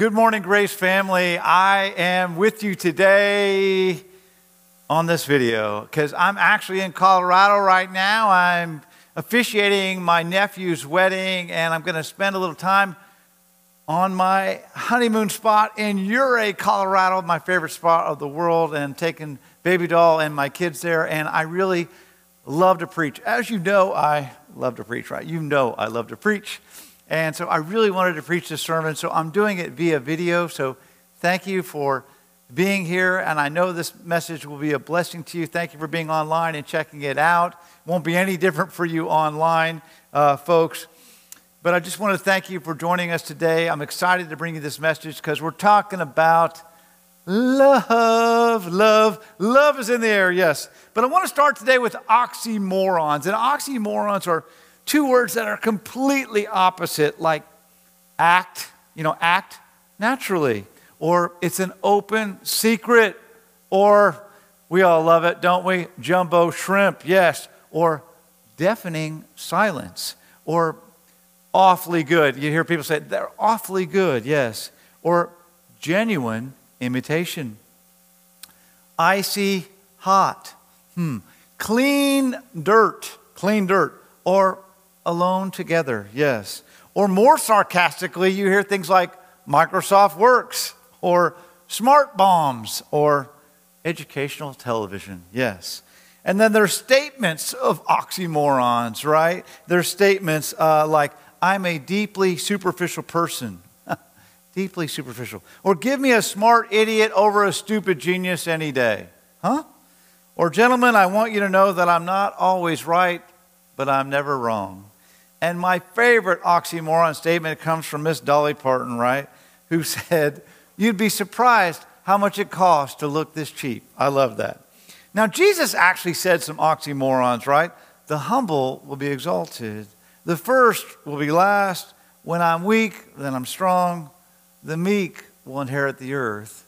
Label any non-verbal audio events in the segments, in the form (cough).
Good morning, Grace family. I am with you today on this video because I'm actually in Colorado right now. I'm officiating my nephew's wedding, and I'm going to spend a little time on my honeymoon spot in Ouray, Colorado, my favorite spot of the world, and taking baby doll and my kids there. And I really love to preach. As you know, I love to preach, right? You know I love to preach. And so I really wanted to preach this sermon, so I'm doing it via video. So thank you for being here, and I know this message will be a blessing to you. Thank you for being online and checking it out. It won't be any different for you online, uh, folks. But I just want to thank you for joining us today. I'm excited to bring you this message because we're talking about love, love, love is in the air, yes. But I want to start today with oxymorons. And oxymorons are two words that are completely opposite, like act, you know, act naturally, or it's an open secret, or we all love it, don't we? Jumbo shrimp, yes, or deafening silence, or awfully good. You hear people say, they're awfully good, yes, or genuine imitation. Icy hot, hmm. Clean dirt, clean dirt, or alone together, yes. Or more sarcastically, you hear things like Microsoft Works or smart bombs or educational television, yes. And then there's statements of oxymorons, right? There's statements uh, like, I'm a deeply superficial person. (laughs) deeply superficial. Or give me a smart idiot over a stupid genius any day. Huh? Or, gentlemen, I want you to know that I'm not always right, but I'm never wrong. And my favorite oxymoron statement comes from Miss Dolly Parton, right? Who (laughs) said, You'd be surprised how much it costs to look this cheap. I love that. Now, Jesus actually said some oxymorons, right? The humble will be exalted. The first will be last. When I'm weak, then I'm strong. The meek will inherit the earth.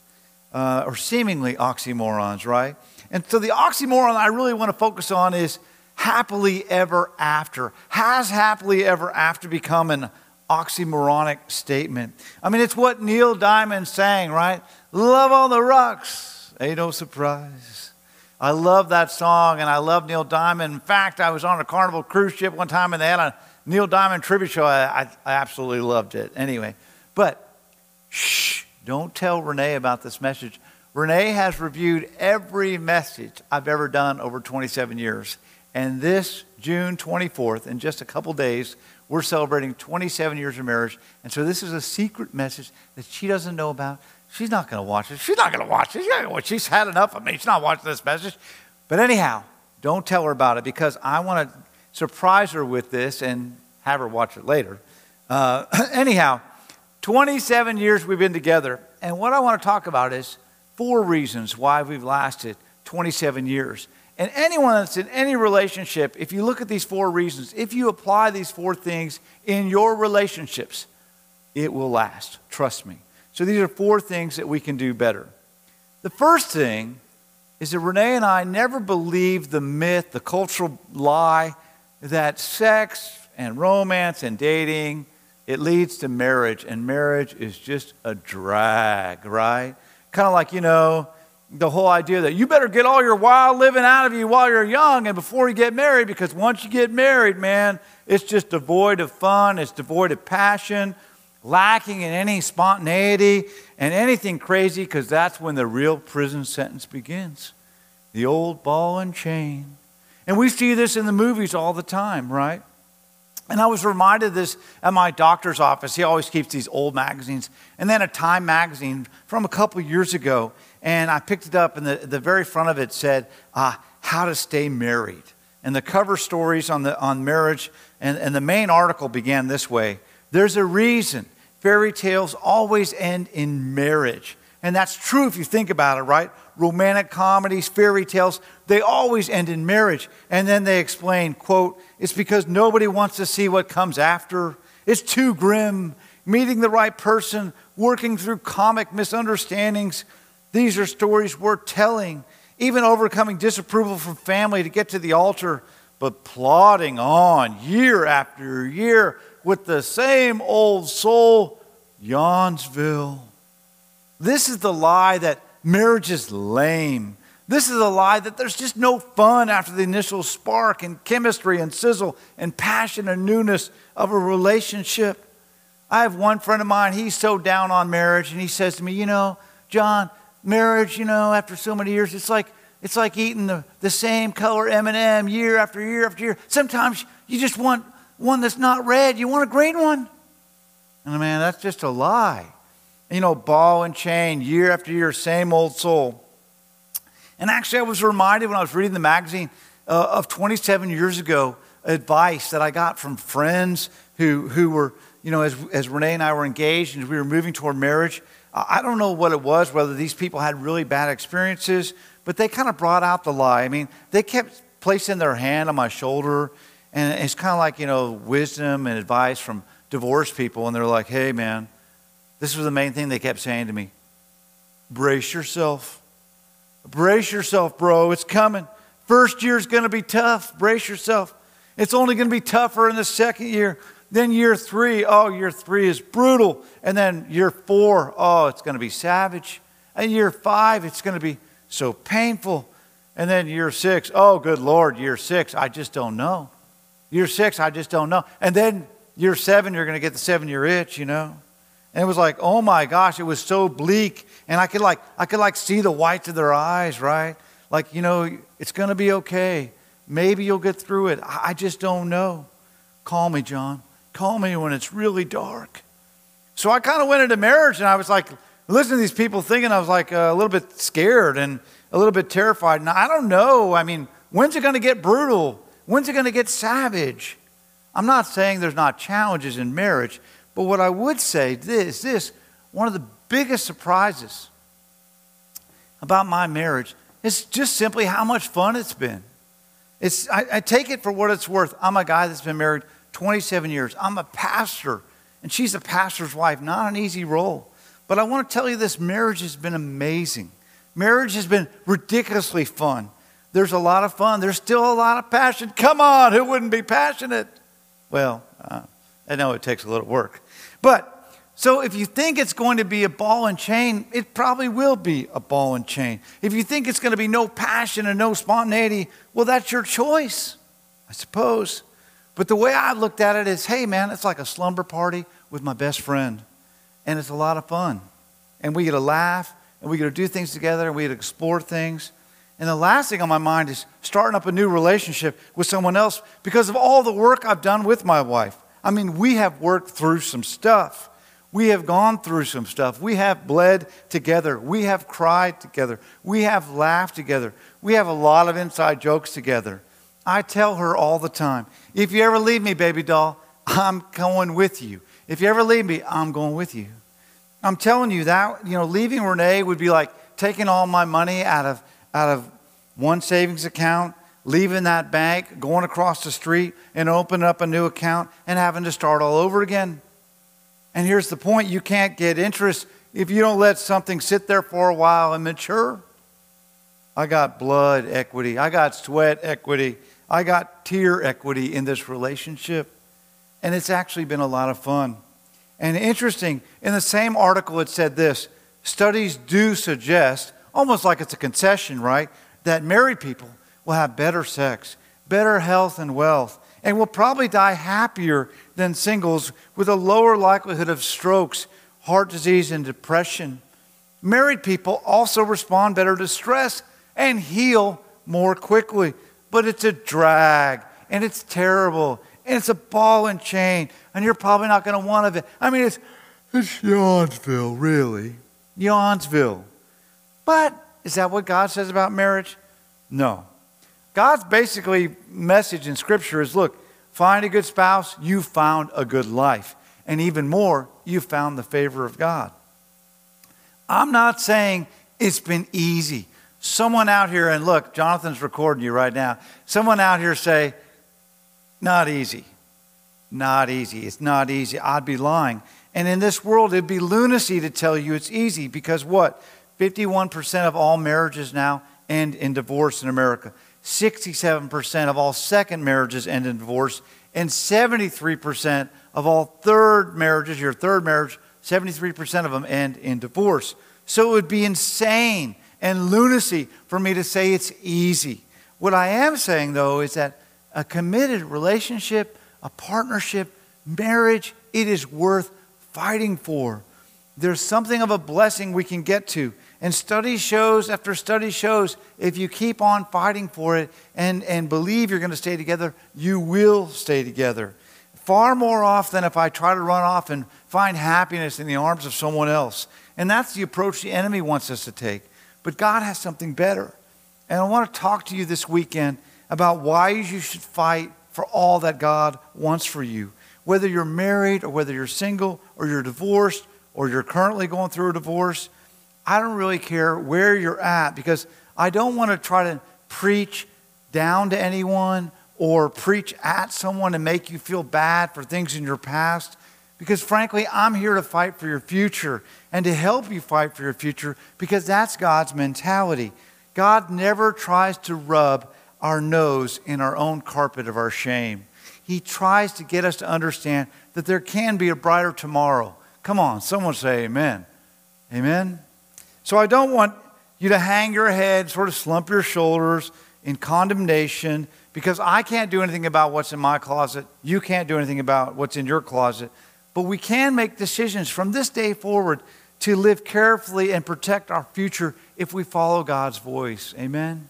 Uh, or seemingly oxymorons, right? And so the oxymoron I really want to focus on is happily ever after. Has happily ever after become an oxymoronic statement? I mean, it's what Neil Diamond sang, right? Love on the rocks, ain't no surprise. I love that song and I love Neil Diamond. In fact, I was on a Carnival cruise ship one time and they had a Neil Diamond tribute show. I, I, I absolutely loved it. Anyway, but shh, don't tell Renee about this message. Renee has reviewed every message I've ever done over 27 years. And this June 24th, in just a couple days, we're celebrating 27 years of marriage. And so this is a secret message that she doesn't know about. She's not going to watch it. She's not going to watch it. She's, She's had enough of me. She's not watching this message. But anyhow, don't tell her about it because I want to surprise her with this and have her watch it later. Uh, (clears throat) anyhow, 27 years we've been together. And what I want to talk about is four reasons why we've lasted 27 years. And anyone that's in any relationship, if you look at these four reasons, if you apply these four things in your relationships, it will last. Trust me. So these are four things that we can do better. The first thing is that Renee and I never believed the myth, the cultural lie that sex and romance and dating it leads to marriage and marriage is just a drag, right? Kind of like, you know, the whole idea that you better get all your wild living out of you while you're young and before you get married, because once you get married, man, it's just devoid of fun, it's devoid of passion, lacking in any spontaneity and anything crazy, because that's when the real prison sentence begins. The old ball and chain. And we see this in the movies all the time, right? And I was reminded of this at my doctor's office. He always keeps these old magazines. And then a Time magazine from a couple years ago. And I picked it up, and the, the very front of it said, uh, How to Stay Married. And the cover stories on, the, on marriage, and, and the main article began this way There's a reason fairy tales always end in marriage. And that's true if you think about it, right? Romantic comedies, fairy tales, they always end in marriage. And then they explain, quote, it's because nobody wants to see what comes after. It's too grim. Meeting the right person, working through comic misunderstandings. These are stories worth telling. Even overcoming disapproval from family to get to the altar, but plodding on year after year with the same old soul Yawnsville. This is the lie that marriage is lame. This is the lie that there's just no fun after the initial spark and chemistry and sizzle and passion and newness of a relationship. I have one friend of mine, he's so down on marriage, and he says to me, You know, John, marriage, you know, after so many years, it's like, it's like eating the, the same color M&M year after year after year. Sometimes you just want one that's not red. You want a green one. And man, that's just a lie. You know, ball and chain, year after year, same old soul. And actually, I was reminded when I was reading the magazine uh, of 27 years ago advice that I got from friends who, who were, you know, as, as Renee and I were engaged and we were moving toward marriage. I don't know what it was, whether these people had really bad experiences, but they kind of brought out the lie. I mean, they kept placing their hand on my shoulder, and it's kind of like, you know, wisdom and advice from divorced people, and they're like, hey, man, this was the main thing they kept saying to me brace yourself. Brace yourself, bro. It's coming. First year's going to be tough. Brace yourself. It's only going to be tougher in the second year. Then year three, oh, year three is brutal. And then year four, oh, it's going to be savage. And year five, it's going to be so painful. And then year six, oh, good Lord, year six, I just don't know. Year six, I just don't know. And then year seven, you're going to get the seven year itch, you know? And it was like, oh my gosh, it was so bleak. And I could like, I could like see the whites of their eyes, right? Like, you know, it's going to be okay. Maybe you'll get through it. I just don't know. Call me, John. Call me when it's really dark. So I kind of went into marriage and I was like, listening to these people thinking I was like a little bit scared and a little bit terrified. And I don't know. I mean, when's it going to get brutal? When's it going to get savage? I'm not saying there's not challenges in marriage, but what I would say is this one of the biggest surprises about my marriage is just simply how much fun it's been. It's, I, I take it for what it's worth. I'm a guy that's been married 27 years. I'm a pastor, and she's a pastor's wife. Not an easy role. But I want to tell you this marriage has been amazing. Marriage has been ridiculously fun. There's a lot of fun. There's still a lot of passion. Come on, who wouldn't be passionate? Well, uh, I know it takes a little work. But so if you think it's going to be a ball and chain, it probably will be a ball and chain. If you think it's going to be no passion and no spontaneity, well, that's your choice, I suppose. But the way I looked at it is hey, man, it's like a slumber party with my best friend. And it's a lot of fun. And we get to laugh and we get to do things together and we get to explore things. And the last thing on my mind is starting up a new relationship with someone else because of all the work I've done with my wife. I mean, we have worked through some stuff. We have gone through some stuff. We have bled together. We have cried together. We have laughed together. We have a lot of inside jokes together. I tell her all the time if you ever leave me, baby doll, I'm going with you. If you ever leave me, I'm going with you. I'm telling you that, you know, leaving Renee would be like taking all my money out of, out of one savings account, leaving that bank, going across the street and opening up a new account and having to start all over again. And here's the point you can't get interest if you don't let something sit there for a while and mature. I got blood equity, I got sweat equity, I got tear equity in this relationship. And it's actually been a lot of fun. And interesting, in the same article, it said this studies do suggest, almost like it's a concession, right, that married people will have better sex, better health and wealth, and will probably die happier than singles with a lower likelihood of strokes, heart disease, and depression. Married people also respond better to stress and heal more quickly. But it's a drag and it's terrible and it's a ball and chain, and you're probably not going to want it. I mean, it's, it's Yawnsville, really. Yawnsville. But is that what God says about marriage? No. God's basically message in Scripture is look, find a good spouse, you found a good life. And even more, you found the favor of God. I'm not saying it's been easy. Someone out here, and look, Jonathan's recording you right now. Someone out here say, not easy. Not easy. It's not easy. I'd be lying. And in this world, it'd be lunacy to tell you it's easy because what? 51% of all marriages now end in divorce in America. 67% of all second marriages end in divorce. And 73% of all third marriages, your third marriage, 73% of them end in divorce. So it would be insane and lunacy for me to say it's easy. What I am saying, though, is that a committed relationship, a partnership, marriage, it is worth fighting for. There's something of a blessing we can get to. And study shows after study shows if you keep on fighting for it and, and believe you're going to stay together, you will stay together. Far more often than if I try to run off and find happiness in the arms of someone else. And that's the approach the enemy wants us to take. But God has something better. And I want to talk to you this weekend about why you should fight for all that God wants for you. Whether you're married or whether you're single or you're divorced or you're currently going through a divorce, I don't really care where you're at because I don't want to try to preach down to anyone or preach at someone and make you feel bad for things in your past. Because frankly, I'm here to fight for your future and to help you fight for your future because that's God's mentality. God never tries to rub our nose in our own carpet of our shame. He tries to get us to understand that there can be a brighter tomorrow. Come on, someone say amen. Amen. So I don't want you to hang your head, sort of slump your shoulders in condemnation because I can't do anything about what's in my closet. You can't do anything about what's in your closet. But we can make decisions from this day forward to live carefully and protect our future if we follow God's voice. Amen.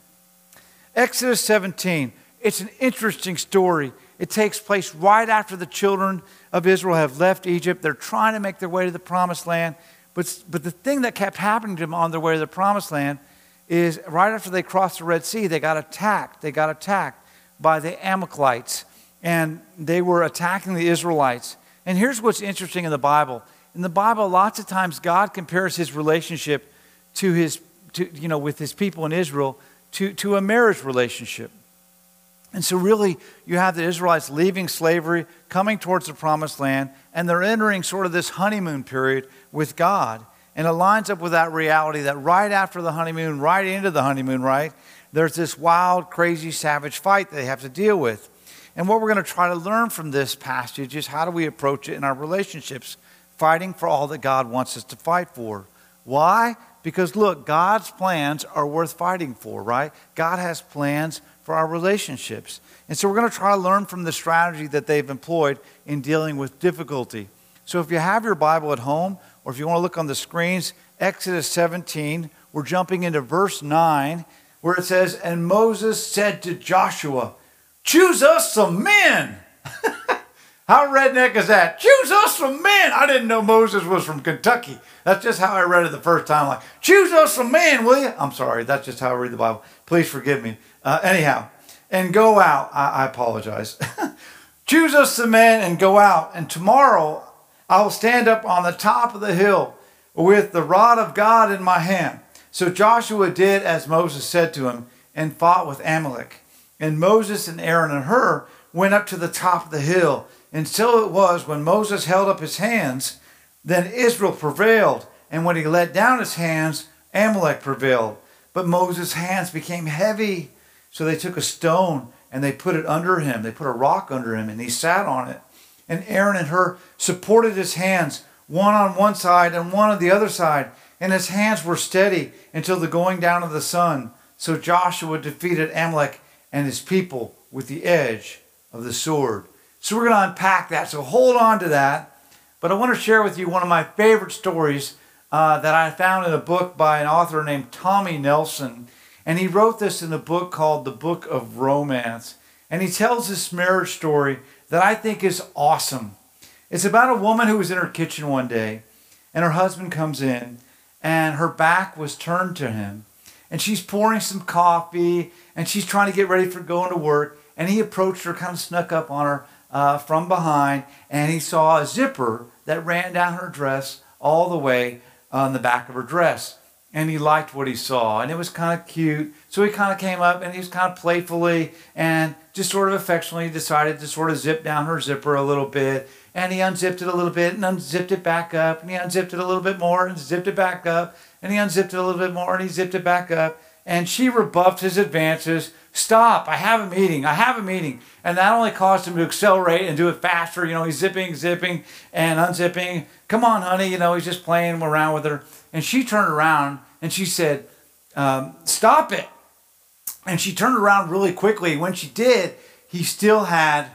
Exodus 17. It's an interesting story. It takes place right after the children of Israel have left Egypt. They're trying to make their way to the promised land. But, but the thing that kept happening to them on their way to the promised land is right after they crossed the Red Sea, they got attacked. They got attacked by the Amalekites, and they were attacking the Israelites. And here's what's interesting in the Bible. In the Bible, lots of times God compares his relationship to his, to, you know, with his people in Israel to, to a marriage relationship. And so, really, you have the Israelites leaving slavery, coming towards the promised land, and they're entering sort of this honeymoon period with God. And it lines up with that reality that right after the honeymoon, right into the honeymoon, right, there's this wild, crazy, savage fight they have to deal with. And what we're going to try to learn from this passage is how do we approach it in our relationships, fighting for all that God wants us to fight for. Why? Because look, God's plans are worth fighting for, right? God has plans for our relationships. And so we're going to try to learn from the strategy that they've employed in dealing with difficulty. So if you have your Bible at home, or if you want to look on the screens, Exodus 17, we're jumping into verse 9, where it says, And Moses said to Joshua, Choose us some men. (laughs) how redneck is that? Choose us some men. I didn't know Moses was from Kentucky. That's just how I read it the first time. Like, choose us some men, will you? I'm sorry. That's just how I read the Bible. Please forgive me. Uh, anyhow, and go out. I, I apologize. (laughs) Choose us some men and go out. And tomorrow I will stand up on the top of the hill with the rod of God in my hand. So Joshua did as Moses said to him and fought with Amalek. And Moses and Aaron and Hur went up to the top of the hill. And so it was when Moses held up his hands, then Israel prevailed. And when he let down his hands, Amalek prevailed. But Moses' hands became heavy. So they took a stone and they put it under him. They put a rock under him and he sat on it. And Aaron and Hur supported his hands, one on one side and one on the other side. And his hands were steady until the going down of the sun. So Joshua defeated Amalek and his people with the edge of the sword. So we're going to unpack that. So hold on to that. But I want to share with you one of my favorite stories uh, that I found in a book by an author named Tommy Nelson. And he wrote this in a book called The Book of Romance. And he tells this marriage story that I think is awesome. It's about a woman who was in her kitchen one day, and her husband comes in, and her back was turned to him. And she's pouring some coffee, and she's trying to get ready for going to work. And he approached her, kind of snuck up on her uh, from behind, and he saw a zipper that ran down her dress all the way on the back of her dress and he liked what he saw and it was kind of cute. So he kind of came up and he was kind of playfully and just sort of affectionately decided to sort of zip down her zipper a little bit. And he unzipped it a little bit and unzipped it back up and he unzipped it a little bit more and zipped it back up and he unzipped it a little bit more and he zipped it back up And she rebuffed his advances. Stop, I have a meeting, I have a meeting. And that only caused him to accelerate and do it faster. You know, he's zipping, zipping, and unzipping. Come on, honey, you know, he's just playing around with her. And she turned around and she said, um, Stop it. And she turned around really quickly. When she did, he still had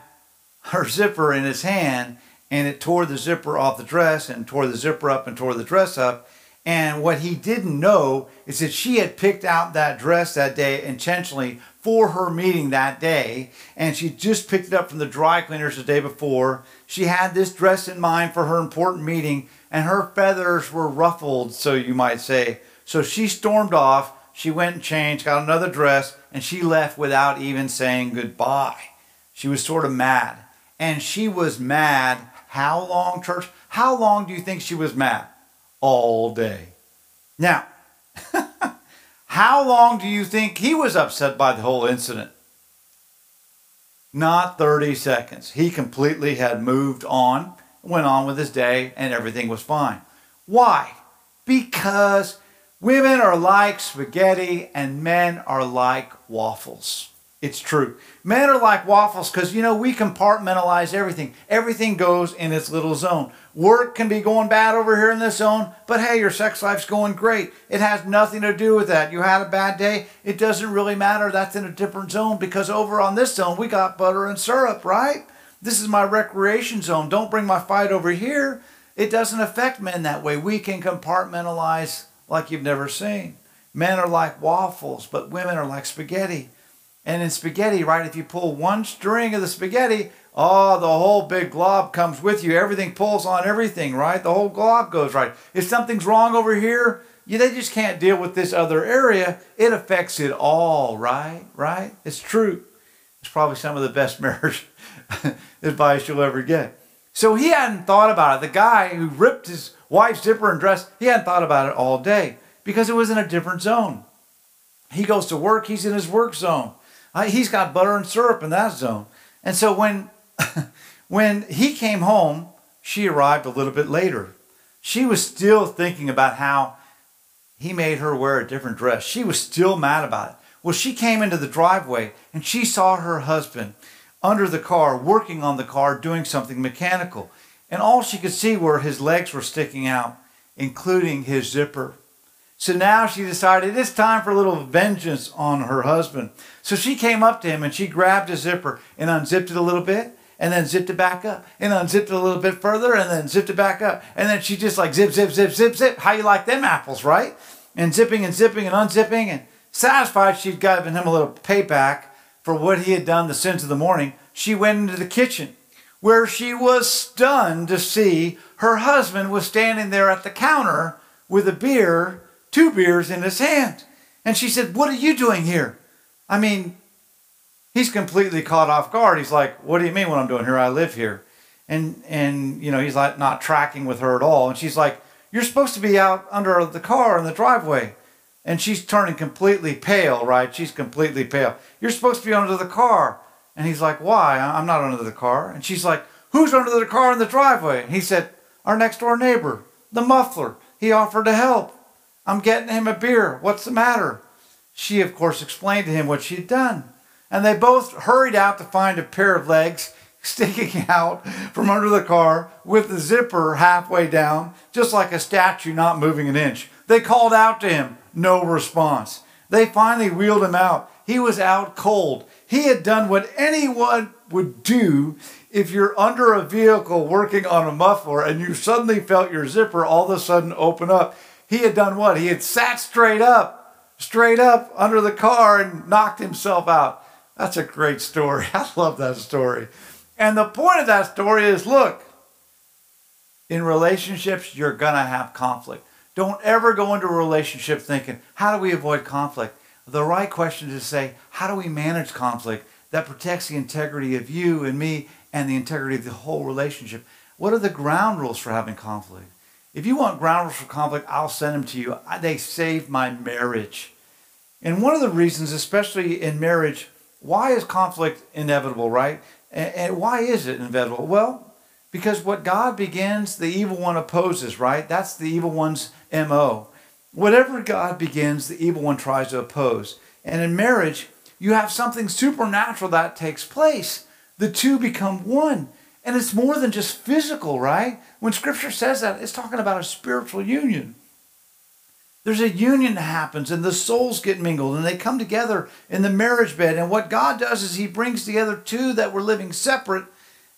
her zipper in his hand and it tore the zipper off the dress and tore the zipper up and tore the dress up. And what he didn't know is that she had picked out that dress that day intentionally for her meeting that day. And she just picked it up from the dry cleaners the day before. She had this dress in mind for her important meeting, and her feathers were ruffled, so you might say. So she stormed off. She went and changed, got another dress, and she left without even saying goodbye. She was sort of mad. And she was mad. How long, church? How long do you think she was mad? All day. Now, (laughs) how long do you think he was upset by the whole incident? Not 30 seconds. He completely had moved on, went on with his day, and everything was fine. Why? Because women are like spaghetti and men are like waffles. It's true. Men are like waffles because, you know, we compartmentalize everything. Everything goes in its little zone. Work can be going bad over here in this zone, but hey, your sex life's going great. It has nothing to do with that. You had a bad day, it doesn't really matter. That's in a different zone because over on this zone, we got butter and syrup, right? This is my recreation zone. Don't bring my fight over here. It doesn't affect men that way. We can compartmentalize like you've never seen. Men are like waffles, but women are like spaghetti. And in spaghetti, right, if you pull one string of the spaghetti, oh, the whole big glob comes with you. Everything pulls on everything, right? The whole glob goes right. If something's wrong over here, you, they just can't deal with this other area. It affects it all, right? Right? It's true. It's probably some of the best (laughs) marriage advice you'll ever get. So he hadn't thought about it. The guy who ripped his wife's zipper and dress, he hadn't thought about it all day because it was in a different zone. He goes to work, he's in his work zone uh, he's got butter and syrup in that zone. And so when, (laughs) when he came home, she arrived a little bit later. She was still thinking about how he made her wear a different dress. She was still mad about it. Well, she came into the driveway and she saw her husband under the car, working on the car, doing something mechanical. And all she could see were his legs were sticking out, including his zipper. So now she decided it's time for a little vengeance on her husband. So she came up to him and she grabbed his zipper and unzipped it a little bit and then zipped it back up and unzipped it a little bit further and then zipped it back up. And then she just like zip, zip, zip, zip, zip. How you like them apples, right? And zipping and zipping and unzipping and satisfied she'd given him a little payback for what he had done the sins of the morning. She went into the kitchen where she was stunned to see her husband was standing there at the counter with a beer two beers in his hand. And she said, What are you doing here? I mean, he's completely caught off guard. He's like, What do you mean what I'm doing here? I live here. And and you know, he's like not tracking with her at all. And she's like, You're supposed to be out under the car in the driveway. And she's turning completely pale, right? She's completely pale. You're supposed to be under the car. And he's like, Why? I'm not under the car. And she's like, Who's under the car in the driveway? And he said, Our next door neighbor, the muffler. He offered to help. I'm getting him a beer. What's the matter? She, of course, explained to him what she had done. And they both hurried out to find a pair of legs (laughs) sticking out from under the car with the zipper halfway down, just like a statue not moving an inch. They called out to him, no response. They finally wheeled him out. He was out cold. He had done what anyone would do if you're under a vehicle working on a muffler and you suddenly felt your zipper all of a sudden open up he had done what? He had sat straight up, straight up under the car and knocked himself out. That's a great story. (laughs) I love that story. And the point of that story is look, in relationships, you're going to have conflict. Don't ever go into a relationship thinking, how do we avoid conflict? The right question is to say, how do we manage conflict that protects the integrity of you and me and the integrity of the whole relationship? What are the ground rules for having conflict? If you want ground rules for conflict, I'll send them to you. They saved my marriage. And one of the reasons, especially in marriage, why is conflict inevitable, right? And, why is it inevitable? Well, because what God begins, the evil one opposes, right? That's the evil one's MO. Whatever God begins, the evil one tries to oppose. And in marriage, you have something supernatural that takes place. The two become one. And it's more than just physical, right? When scripture says that, it's talking about a spiritual union. There's a union that happens and the souls get mingled and they come together in the marriage bed. And what God does is He brings together two that were living separate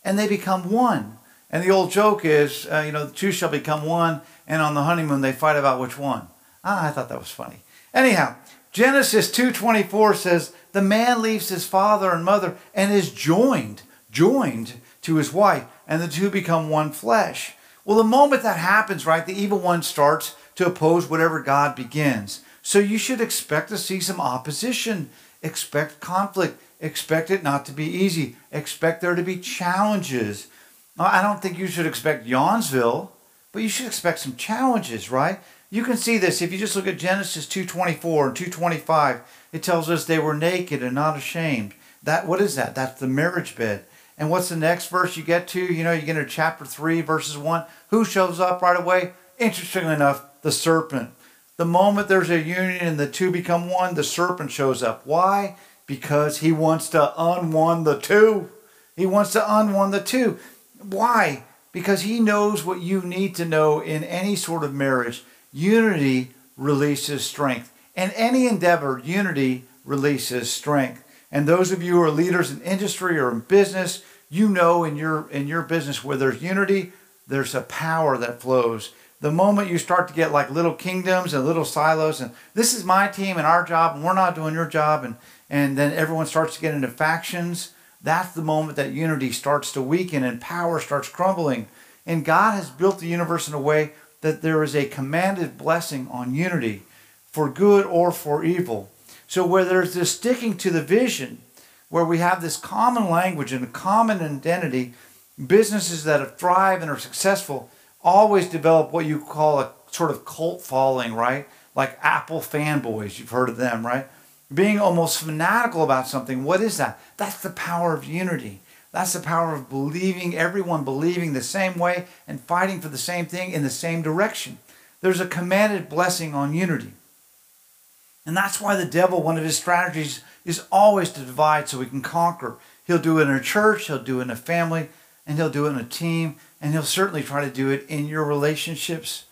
and they become one. And the old joke is, uh, you know, two shall become one, and on the honeymoon they fight about which one. Ah, I thought that was funny. Anyhow, Genesis 2:24 says, "The man leaves his father and mother and is joined, joined to his wife, and the two become one flesh." Well, the moment that happens, right, the evil one starts to oppose whatever God begins. So you should expect to see some opposition, expect conflict, expect it not to be easy, expect there to be challenges. I don't think you should expect Yawnsville, but you should expect some challenges, right? You can see this if you just look at Genesis 2:24 and 2:25. It tells us they were naked and not ashamed. That what is that? That's the marriage bed. And what's the next verse you get to? You know, you get into chapter 3 verses 1. Who shows up right away? Interestingly enough, the serpent. The moment there's a union and the two become one, the serpent shows up. Why? Because he wants to unone the two. He wants to unone the two. Why? Because he knows what you need to know in any sort of marriage. Unity releases strength. In any endeavor, unity releases strength. And those of you who are leaders in industry or in business, you know in your in your business where there's unity, there's a power that flows. The moment you start to get like little kingdoms and little silos, and this is my team and our job, and we're not doing your job, and and then everyone starts to get into factions that's the moment that unity starts to weaken and power starts crumbling. And God has built the universe in a way that there is a commanded blessing on unity for good or for evil. So, where there's this sticking to the vision, where we have this common language and a common identity, businesses that thrive and are successful always develop what you call a sort of cult following, right? Like Apple fanboys, you've heard of them, right? being almost fanatical about something. What is that? That's the power of unity. That's the power of believing, everyone believing the same way and fighting for the same thing in the same direction. There's a commanded blessing on unity. And that's why the devil, one of his strategies, is always to divide so he can conquer. He'll do it in a church, he'll do it in a family, and he'll do it in a team, and he'll certainly try to do it in your relationships.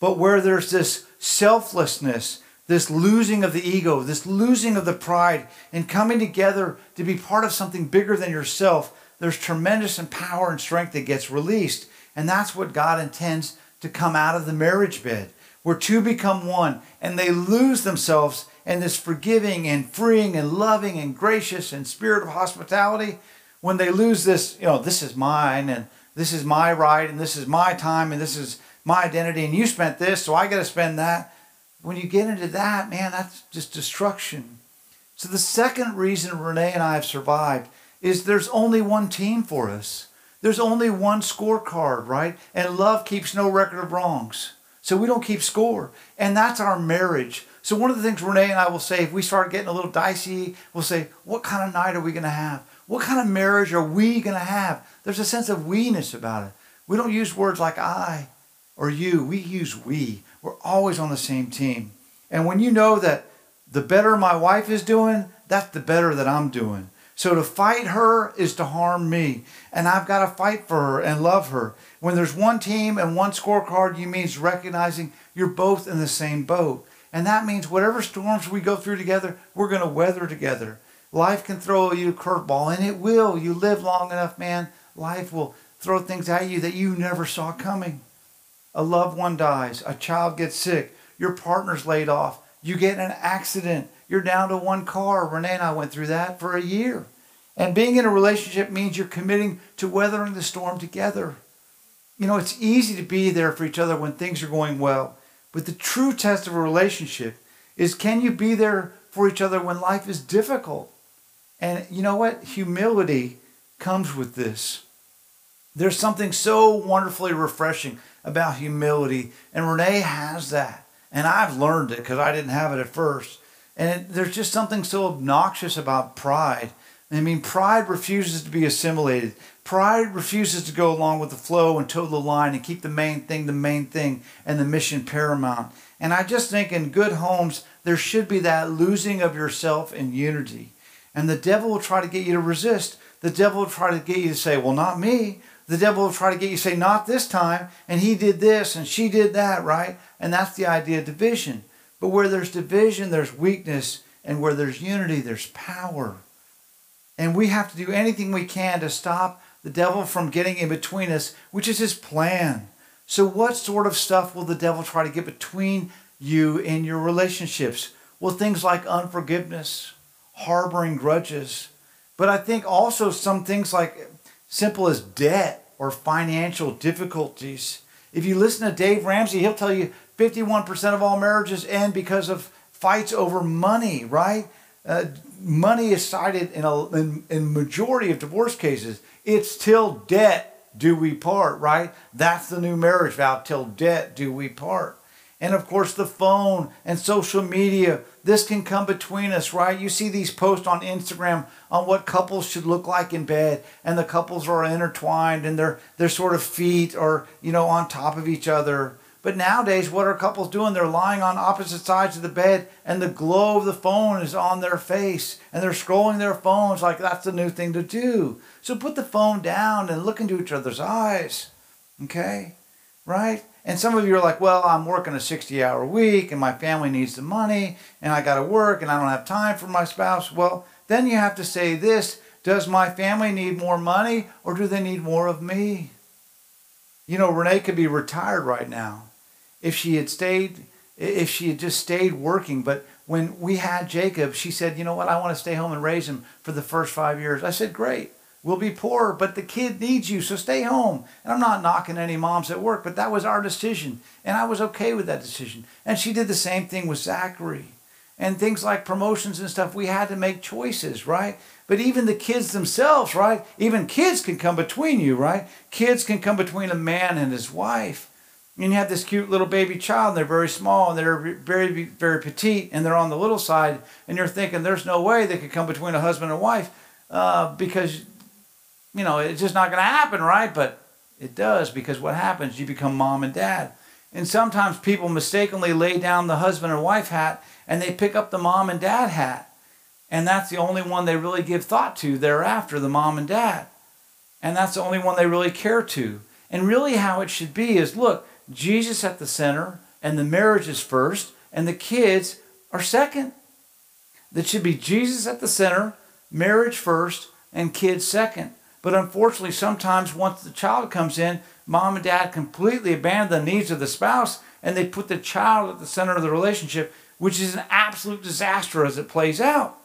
But where there's this selflessness this losing of the ego, this losing of the pride, and coming together to be part of something bigger than yourself, there's tremendous power and strength that gets released. And that's what God intends to come out of the marriage bed, where two become one and they lose themselves in this forgiving and freeing and loving and gracious and spirit of hospitality. When they lose this, you know, this is mine and this is my right and this is my time and this is my identity and you spent this, so I got to spend that when you get into that, man, that's just destruction. So the second reason Renee and I have survived is there's only one team for us. There's only one scorecard, right? And love keeps no record of wrongs. So we don't keep score. And that's our marriage. So one of the things Renee and I will say, if we start getting a little dicey, we'll say, what kind of night are we going to have? What kind of marriage are we going to have? There's a sense of we-ness about it. We don't use words like I or you. We use we. We're always on the same team. And when you know that the better my wife is doing, that's the better that I'm doing. So to fight her is to harm me. And I've got to fight for her and love her. When there's one team and one scorecard, you means recognizing you're both in the same boat. And that means whatever storms we go through together, we're going to weather together. Life can throw you a curveball, and it will. You live long enough, man, life will throw things at you that you never saw coming a loved one dies, a child gets sick, your partner's laid off, you get in an accident, you're down to one car. Renee and I went through that for a year. And being in a relationship means you're committing to weathering the storm together. You know, it's easy to be there for each other when things are going well. But the true test of a relationship is can you be there for each other when life is difficult? And you know what? Humility comes with this. There's something so wonderfully refreshing about humility. And Renee has that. And I've learned it because I didn't have it at first. And it, there's just something so obnoxious about pride. I mean, pride refuses to be assimilated. Pride refuses to go along with the flow and toe the line and keep the main thing the main thing and the mission paramount. And I just think in good homes, there should be that losing of yourself in unity. And the devil will try to get you to resist. The devil will try to get you to say, Well, not me. The devil will try to get you to say, Not this time. And he did this and she did that, right? And that's the idea of division. But where there's division, there's weakness. And where there's unity, there's power. And we have to do anything we can to stop the devil from getting in between us, which is his plan. So, what sort of stuff will the devil try to get between you and your relationships? Well, things like unforgiveness, harboring grudges. But I think also some things like simple as debt or financial difficulties. If you listen to Dave Ramsey, he'll tell you 51% of all marriages end because of fights over money, right? Uh, money is cited in a in, in majority of divorce cases. It's till debt do we part, right? That's the new marriage vow. Till debt do we part. And of course, the phone and social media, this can come between us, right? You see these posts on Instagram on what couples should look like in bed, and the couples are intertwined and their, their sort of feet are, you know, on top of each other. But nowadays, what are couples doing? They're lying on opposite sides of the bed, and the glow of the phone is on their face, and they're scrolling their phones like that's the new thing to do. So put the phone down and look into each other's eyes. Okay? Right? And some of you are like, well, I'm working a 60 hour week and my family needs the money and I got to work and I don't have time for my spouse. Well, then you have to say this Does my family need more money or do they need more of me? You know, Renee could be retired right now if she had stayed, if she had just stayed working. But when we had Jacob, she said, you know what, I want to stay home and raise him for the first five years. I said, great. We'll be poor, but the kid needs you, so stay home. And I'm not knocking any moms at work, but that was our decision. And I was okay with that decision. And she did the same thing with Zachary. And things like promotions and stuff, we had to make choices, right? But even the kids themselves, right? Even kids can come between you, right? Kids can come between a man and his wife. And you have this cute little baby child, and they're very small, and they're very, very petite, and they're on the little side, and you're thinking there's no way they could come between a husband and wife uh, because you know, it's just not going to happen, right? But it does because what happens? You become mom and dad. And sometimes people mistakenly lay down the husband and wife hat and they pick up the mom and dad hat. And that's the only one they really give thought to thereafter, the mom and dad. And that's the only one they really care to. And really, how it should be is look, Jesus at the center, and the marriage is first, and the kids are second. That should be Jesus at the center, marriage first, and kids second. But unfortunately, sometimes once the child comes in, mom and dad completely abandon the needs of the spouse and they put the child at the center of the relationship, which is an absolute disaster as it plays out.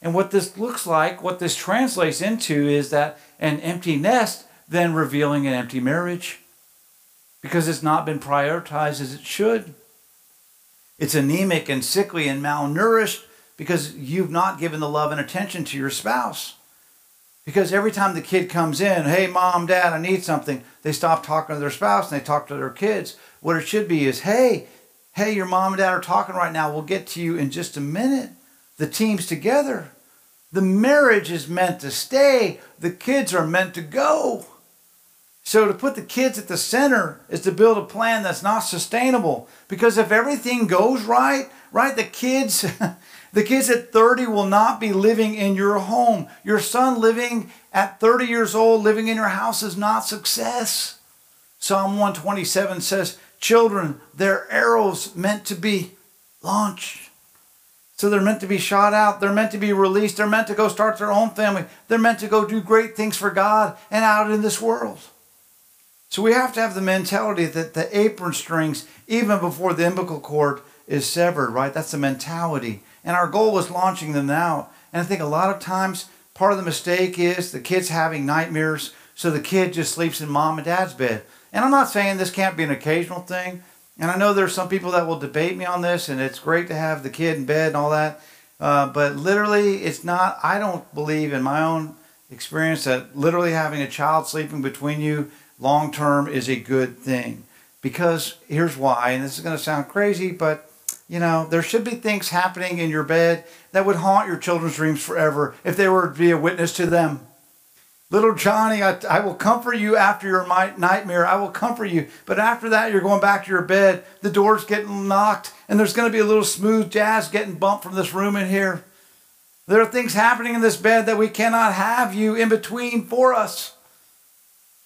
And what this looks like, what this translates into, is that an empty nest then revealing an empty marriage because it's not been prioritized as it should. It's anemic and sickly and malnourished because you've not given the love and attention to your spouse. Because every time the kid comes in, hey, mom, dad, I need something, they stop talking to their spouse and they talk to their kids. What it should be is, hey, hey, your mom and dad are talking right now. We'll get to you in just a minute. The team's together. The marriage is meant to stay, the kids are meant to go. So, to put the kids at the center is to build a plan that's not sustainable. Because if everything goes right, right, the kids, (laughs) The kids at 30 will not be living in your home. Your son living at 30 years old, living in your house is not success. Psalm 127 says, Children, they're arrows meant to be launched. So they're meant to be shot out. They're meant to be released. They're meant to go start their own family. They're meant to go do great things for God and out in this world. So we have to have the mentality that the apron strings, even before the umbilical cord is severed, right? That's the mentality. And our goal is launching them now. And I think a lot of times part of the mistake is the kid's having nightmares, so the kid just sleeps in mom and dad's bed. And I'm not saying this can't be an occasional thing. And I know there's some people that will debate me on this, and it's great to have the kid in bed and all that. Uh, but literally, it's not, I don't believe in my own experience that literally having a child sleeping between you long term is a good thing. Because here's why, and this is going to sound crazy, but You know, there should be things happening in your bed that would haunt your children's dreams forever if they were to be a witness to them. Little Johnny, I, I, will comfort you after your nightmare. I will comfort you. But after that, you're going back to your bed. The door's getting knocked, and there's going to be a little smooth jazz getting bumped from this room in here. There are things happening in this bed that we cannot have you in between for us.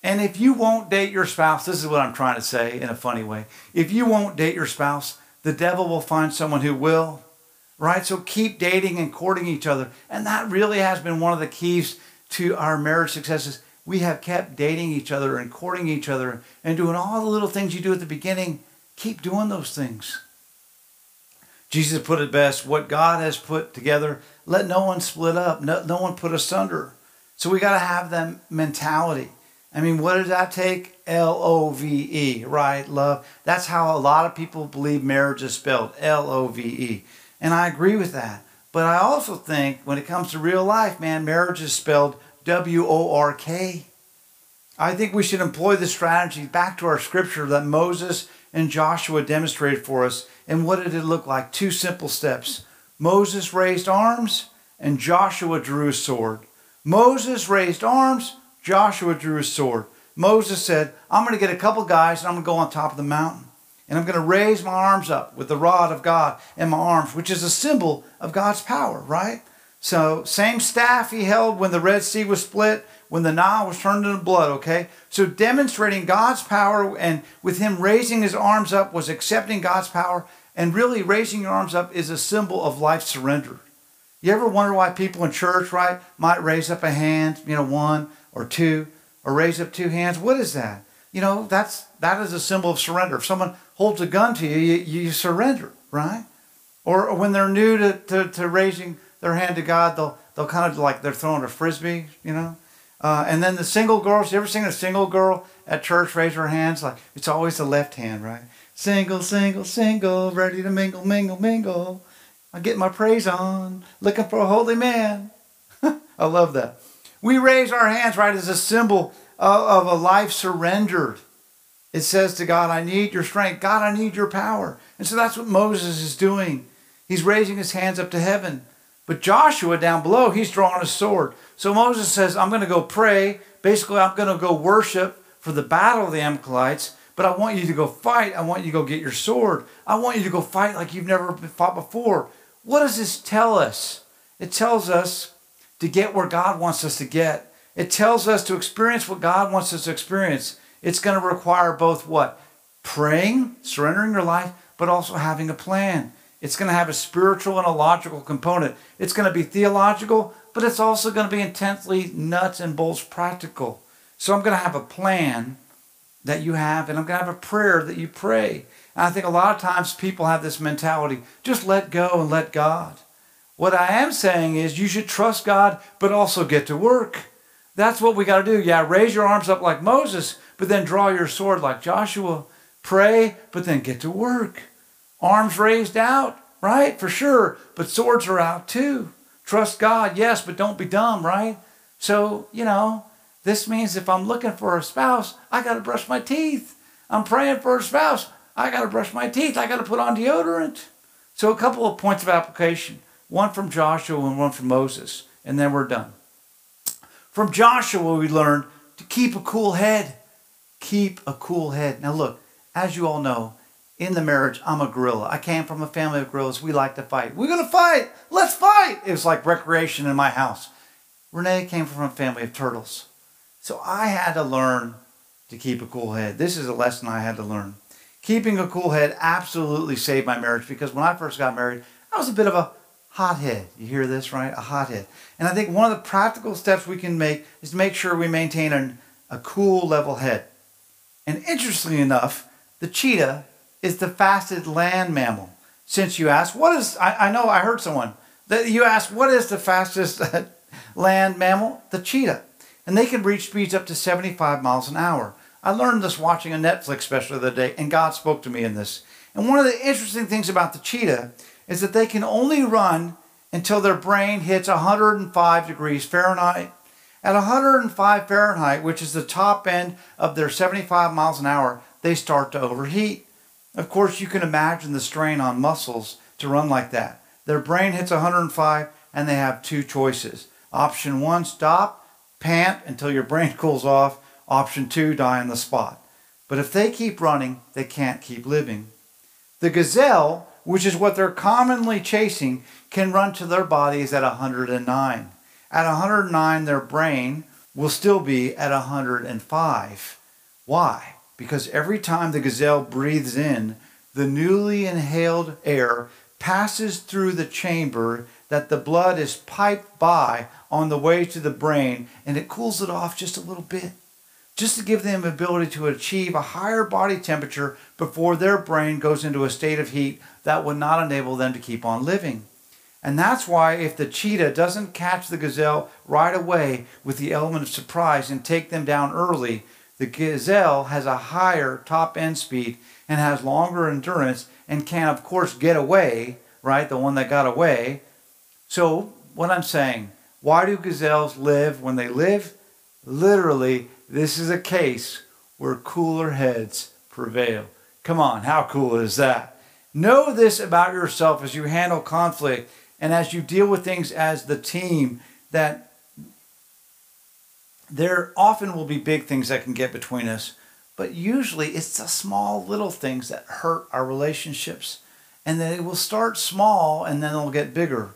And if you won't date your spouse, this is what I'm trying to say in a funny way. If you won't date your spouse, the devil will find someone who will, right? So keep dating and courting each other. And that really has been one of the keys to our marriage successes. We have kept dating each other and courting each other and doing all the little things you do at the beginning. Keep doing those things. Jesus put it best what God has put together, let no one split up, no, no one put asunder. So we got to have that mentality. I mean, what does that take? L O V E, right? Love. That's how a lot of people believe marriage is spelled L O V E. And I agree with that. But I also think when it comes to real life, man, marriage is spelled W O R K. I think we should employ the strategy back to our scripture that Moses and Joshua demonstrated for us. And what did it look like? Two simple steps. Moses raised arms and Joshua drew his sword. Moses raised arms, Joshua drew his sword. Moses said, I'm going to get a couple guys and I'm going to go on top of the mountain. And I'm going to raise my arms up with the rod of God in my arms, which is a symbol of God's power, right? So, same staff he held when the Red Sea was split, when the Nile was turned into blood, okay? So, demonstrating God's power and with him raising his arms up was accepting God's power. And really, raising your arms up is a symbol of life surrender. You ever wonder why people in church, right, might raise up a hand, you know, one or two, or raise up two hands? What is that? You know, that's that is a symbol of surrender. If someone holds a gun to you, you, you surrender, right? Or when they're new to, to, to, raising their hand to God, they'll, they'll kind of like they're throwing a frisbee, you know? Uh, and then the single girls, you ever seen a single girl at church raise her hands? Like it's always the left hand, right? Single, single, single, ready to mingle, mingle, mingle. I get my praise on, looking for a holy man. (laughs) I love that. We raise our hands, right, as a symbol of, of a life surrendered. It says to God, I need your strength. God, I need your power. And so that's what Moses is doing. He's raising his hands up to heaven. But Joshua down below, he's drawing a sword. So Moses says, I'm going to go pray. Basically, I'm going to go worship for the battle of the Amalekites. But I want you to go fight. I want you to go get your sword. I want you to go fight like you've never fought before. What does this tell us? It tells us to get where God wants us to get. It tells us to experience what God wants us to experience. It's going to require both what? Praying, surrendering your life, but also having a plan. It's going to have a spiritual and a logical component. It's going to be theological, but it's also going to be intensely nuts and bolts practical. So I'm going to have a plan that you have, and I'm going to have a prayer that you pray. And I think a lot of times people have this mentality just let go and let God. What I am saying is you should trust God, but also get to work. That's what we got to do. Yeah, raise your arms up like Moses, but then draw your sword like Joshua. Pray, but then get to work. Arms raised out, right? For sure. But swords are out too. Trust God, yes, but don't be dumb, right? So, you know, this means if I'm looking for a spouse, I got to brush my teeth. I'm praying for a spouse. I got to brush my teeth. I got to put on deodorant. So, a couple of points of application one from Joshua and one from Moses, and then we're done. From Joshua, we learned to keep a cool head keep a cool head. Now, look, as you all know, in the marriage, I'm a gorilla. I came from a family of gorillas. We like to fight. We're going to fight. Let's fight. It was like recreation in my house. Renee came from a family of turtles. So I had to learn to keep a cool head. This is a lesson I had to learn. Keeping a cool head absolutely saved my marriage because when I first got married, I was a bit of a hothead. You hear this, right? A hothead. And I think one of the practical steps we can make is to make sure we maintain an, a cool, level head. And interestingly enough, the cheetah is the fastest land mammal. Since you asked, what is, I, I know I heard someone, that you asked, what is the fastest (laughs) land mammal? The cheetah. And they can reach speeds up to 75 miles an hour. I learned this watching a Netflix special the other day, and God spoke to me in this. And one of the interesting things about the cheetah is that they can only run until their brain hits 105 degrees Fahrenheit at 105 Fahrenheit, which is the top end of their 75 miles an hour, they start to overheat. Of course, you can imagine the strain on muscles to run like that. Their brain hits 105 and they have two choices. Option one, stop, pant until your brain (laughs) cools off. Option two, die on the spot. But if they keep running, they can't keep living. The gazelle, which is what they're commonly chasing, can run to their bodies at 109. At 109, their brain will still be at 105. Why? Because every time the gazelle breathes in, the newly inhaled air passes through the chamber that the blood is piped by on the way to the brain and it cools it off just a little bit just to give them the ability to achieve a higher body temperature before their brain goes into a state of heat that would not enable them to keep on living. And that's why if the cheetah doesn't catch the gazelle right away with the element of surprise and take them down early, the gazelle has a higher top end speed and has longer endurance and can, of course, get away, right? The one that got away. So, what I'm saying, why do gazelles live when they live? Literally, this is a case where cooler heads prevail. Come on, how cool is that? Know this about yourself as you handle conflict and as you deal with things as the team that there often will be big things that can get between us, but usually it's the small little things that hurt our relationships. And they will start small and then they'll get bigger.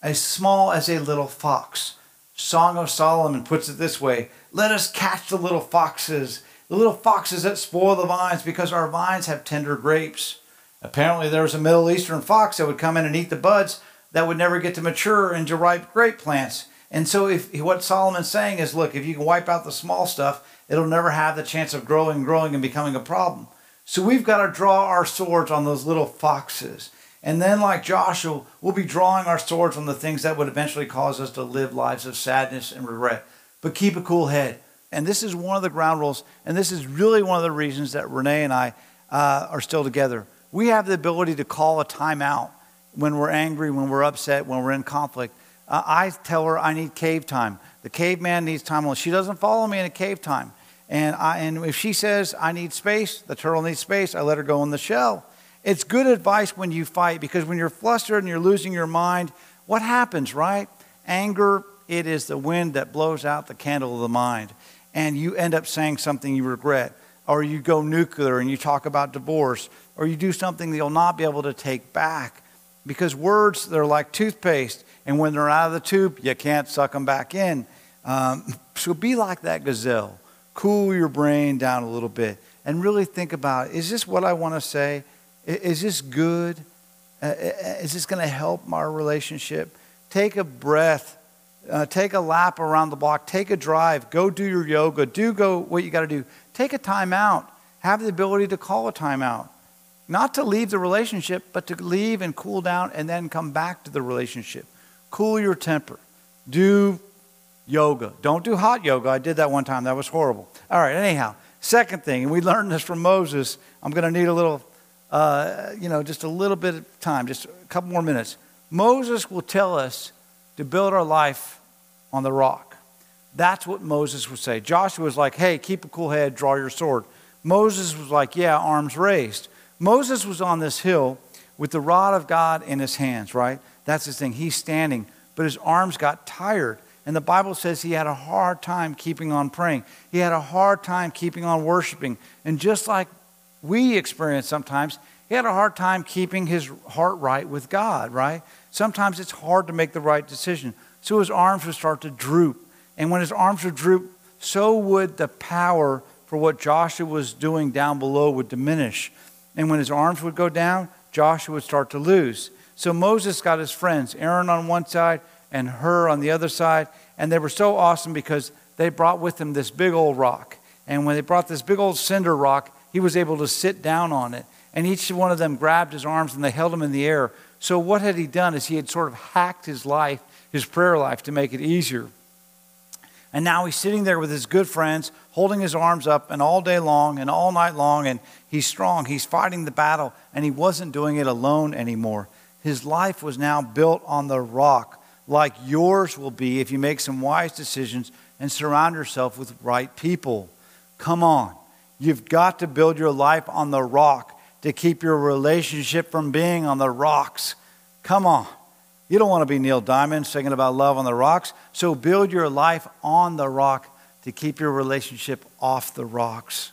As small as a little fox. Song of Solomon puts it this way Let us catch the little foxes, the little foxes that spoil the vines because our vines have tender grapes. Apparently, there was a Middle Eastern fox that would come in and eat the buds that would never get to mature into ripe grape plants. And so, if what Solomon's saying is, look, if you can wipe out the small stuff, it'll never have the chance of growing, growing, and becoming a problem. So we've got to draw our swords on those little foxes. And then, like Joshua, we'll be drawing our swords on the things that would eventually cause us to live lives of sadness and regret. But keep a cool head. And this is one of the ground rules, and this is really one of the reasons that Renee and I uh, are still together. We have the ability to call a timeout when we're angry, when we're upset, when we're in conflict. Uh, I tell her I need cave time. The caveman needs time alone. She doesn't follow me in a cave time. And, I, and if she says I need space, the turtle needs space, I let her go in the shell. It's good advice when you fight because when you're flustered and you're losing your mind, what happens, right? Anger, it is the wind that blows out the candle of the mind. And you end up saying something you regret. Or you go nuclear and you talk about divorce. Or you do something that you'll not be able to take back. Because words, they're like toothpaste. And when they're out of the tube, you can't suck them back in. Um, (laughs) so be like that gazelle. Cool your brain down a little bit and really think about is this what I want to say? Is this good? Uh, uh, uh, is this going to help our relationship? Take a breath. Uh, take a lap around the block. Take a drive. Go do your yoga. Do go what you got to do. Take a time out. Have the ability to call a time out. Not to leave the relationship, but to leave and cool down and then come back to the relationship. Cool your temper. Do yoga. Don't do hot yoga. I did that one time. That was horrible. All right, anyhow. Second thing, and we learned this from Moses. I'm going to need a little uh, you know, just a little bit of time, just a couple more minutes. Moses will tell us to build our life on the rock. That's what Moses would say. Joshua was like, hey, keep a cool head, draw your sword. Moses was like, yeah, arms raised. Moses was on this hill with the rod of God in his hands, right? That's his thing. He's standing, but his arms got tired. And the Bible says he had a hard time keeping on praying. He had a hard time keeping on worshiping. And just like we experience sometimes, he had a hard time keeping his heart right with God, right? Sometimes it's hard to make the right decision. So his arms would start to droop. And when his arms would droop, so would the power for what Joshua was doing down below would diminish. And when his arms would go down, Joshua would start to lose. So Moses got his friends, Aaron on one side and Hur on the other side. And they were so awesome because they brought with them this big old rock. And when they brought this big old cinder rock, he was able to sit down on it. And each one of them grabbed his arms and they held him in the air. So, what had he done is he had sort of hacked his life, his prayer life, to make it easier. And now he's sitting there with his good friends, holding his arms up, and all day long and all night long, and he's strong. He's fighting the battle, and he wasn't doing it alone anymore. His life was now built on the rock, like yours will be if you make some wise decisions and surround yourself with right people. Come on. You've got to build your life on the rock to keep your relationship from being on the rocks. Come on. You don't want to be Neil Diamond singing about love on the rocks. So build your life on the rock to keep your relationship off the rocks.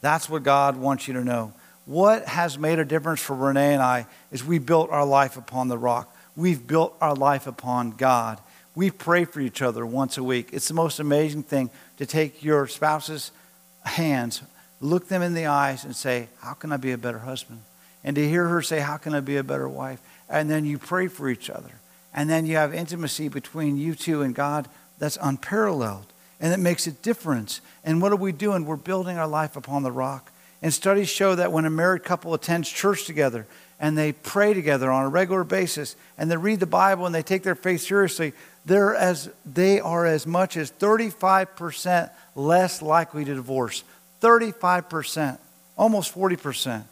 That's what God wants you to know. What has made a difference for Renee and I is we built our life upon the rock. We've built our life upon God. We pray for each other once a week. It's the most amazing thing to take your spouse's hands, look them in the eyes, and say, How can I be a better husband? And to hear her say, How can I be a better wife? And then you pray for each other. And then you have intimacy between you two and God that's unparalleled. And it makes a difference. And what are we doing? We're building our life upon the rock. And studies show that when a married couple attends church together and they pray together on a regular basis and they read the Bible and they take their faith seriously, they're as, they are as much as 35% less likely to divorce. 35%, almost 40%.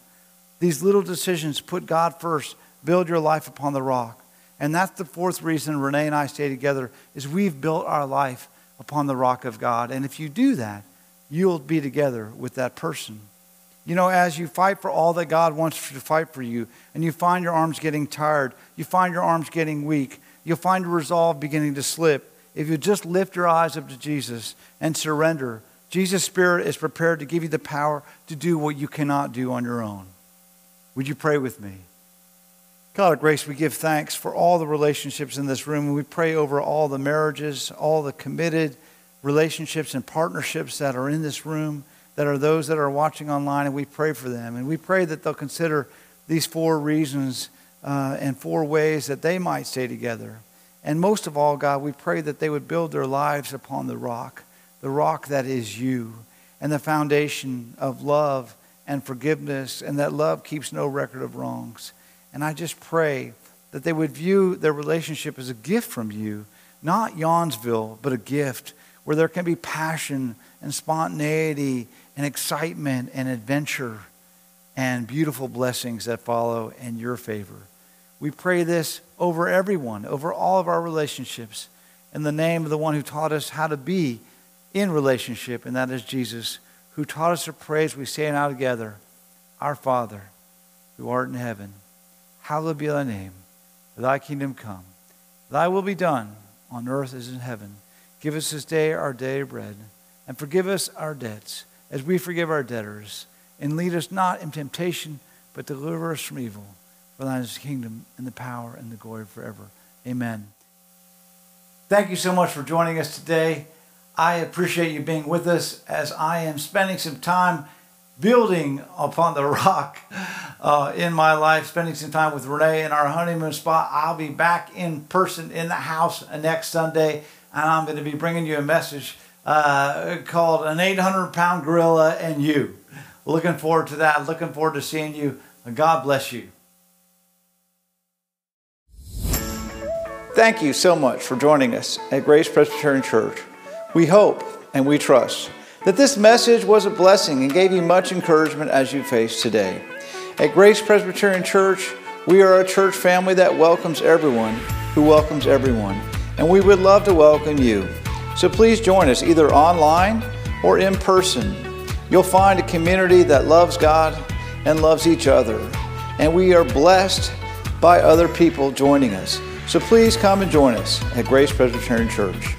These little decisions put God first, build your life upon the rock. And that's the fourth reason Renee and I stay together is we've built our life upon the rock of God. And if you do that, you'll be together with that person. You know, as you fight for all that God wants to fight for you, and you find your arms getting tired, you find your arms getting weak, you'll find your resolve beginning to slip. If you just lift your eyes up to Jesus and surrender, Jesus' Spirit is prepared to give you the power to do what you cannot do on your own. Would you pray with me? God of grace, we give thanks for all the relationships in this room. We pray over all the marriages, all the committed relationships and partnerships that are in this room, that are those that are watching online, and we pray for them. And we pray that they'll consider these four reasons uh, and four ways that they might stay together. And most of all, God, we pray that they would build their lives upon the rock, the rock that is you, and the foundation of love and forgiveness, and that love keeps no record of wrongs. And I just pray that they would view their relationship as a gift from you, not Yawnsville, but a gift where there can be passion and spontaneity and excitement and adventure and beautiful blessings that follow in your favor. We pray this over everyone, over all of our relationships, in the name of the one who taught us how to be in relationship, and that is Jesus, who taught us to pray as we say now together, Our Father, who art in heaven Hallowed be thy name. Thy kingdom come. Thy will be done on earth as in heaven. Give us this day our daily bread, and forgive us our debts as we forgive our debtors. And lead us not in temptation, but deliver us from evil. For thine is the kingdom and the power and the glory forever. Amen. Thank you so much for joining us today. I appreciate you being with us as I am spending some time building upon the (laughs) rock uh, in my life, spending some time with Renee in our honeymoon spot. I'll be back in person in the house next Sunday, and I'm going to be bringing you a message uh, called An 800 Pound Gorilla and You. Looking forward to that. Looking forward to seeing you. God bless you. Thank you so much for joining us at Grace Presbyterian Church. We hope and we trust that this message was a blessing and gave you much encouragement as you face today. At Grace Presbyterian Church, we are a church family that welcomes everyone who welcomes everyone, and we would love to welcome you. So please join us either online or in person. You'll find a community that loves God and loves each other, and we are blessed by other people joining us. So please come and join us at Grace Presbyterian Church.